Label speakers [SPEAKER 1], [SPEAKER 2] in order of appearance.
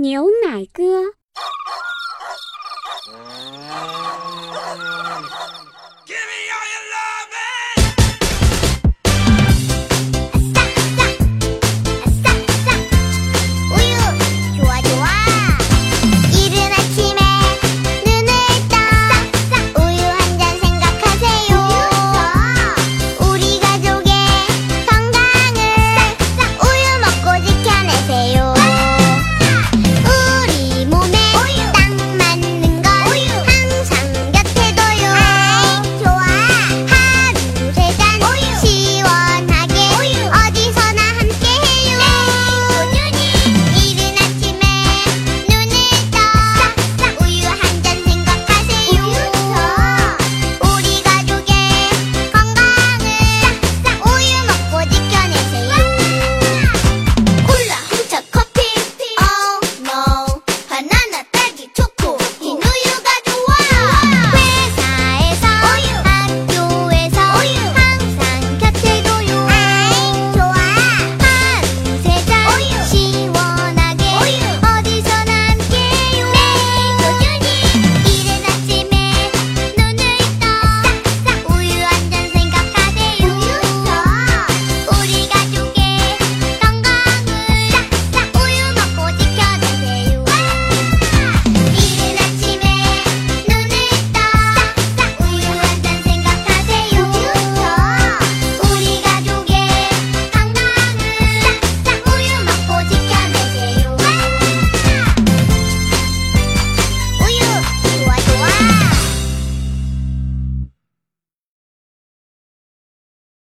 [SPEAKER 1] 牛奶哥。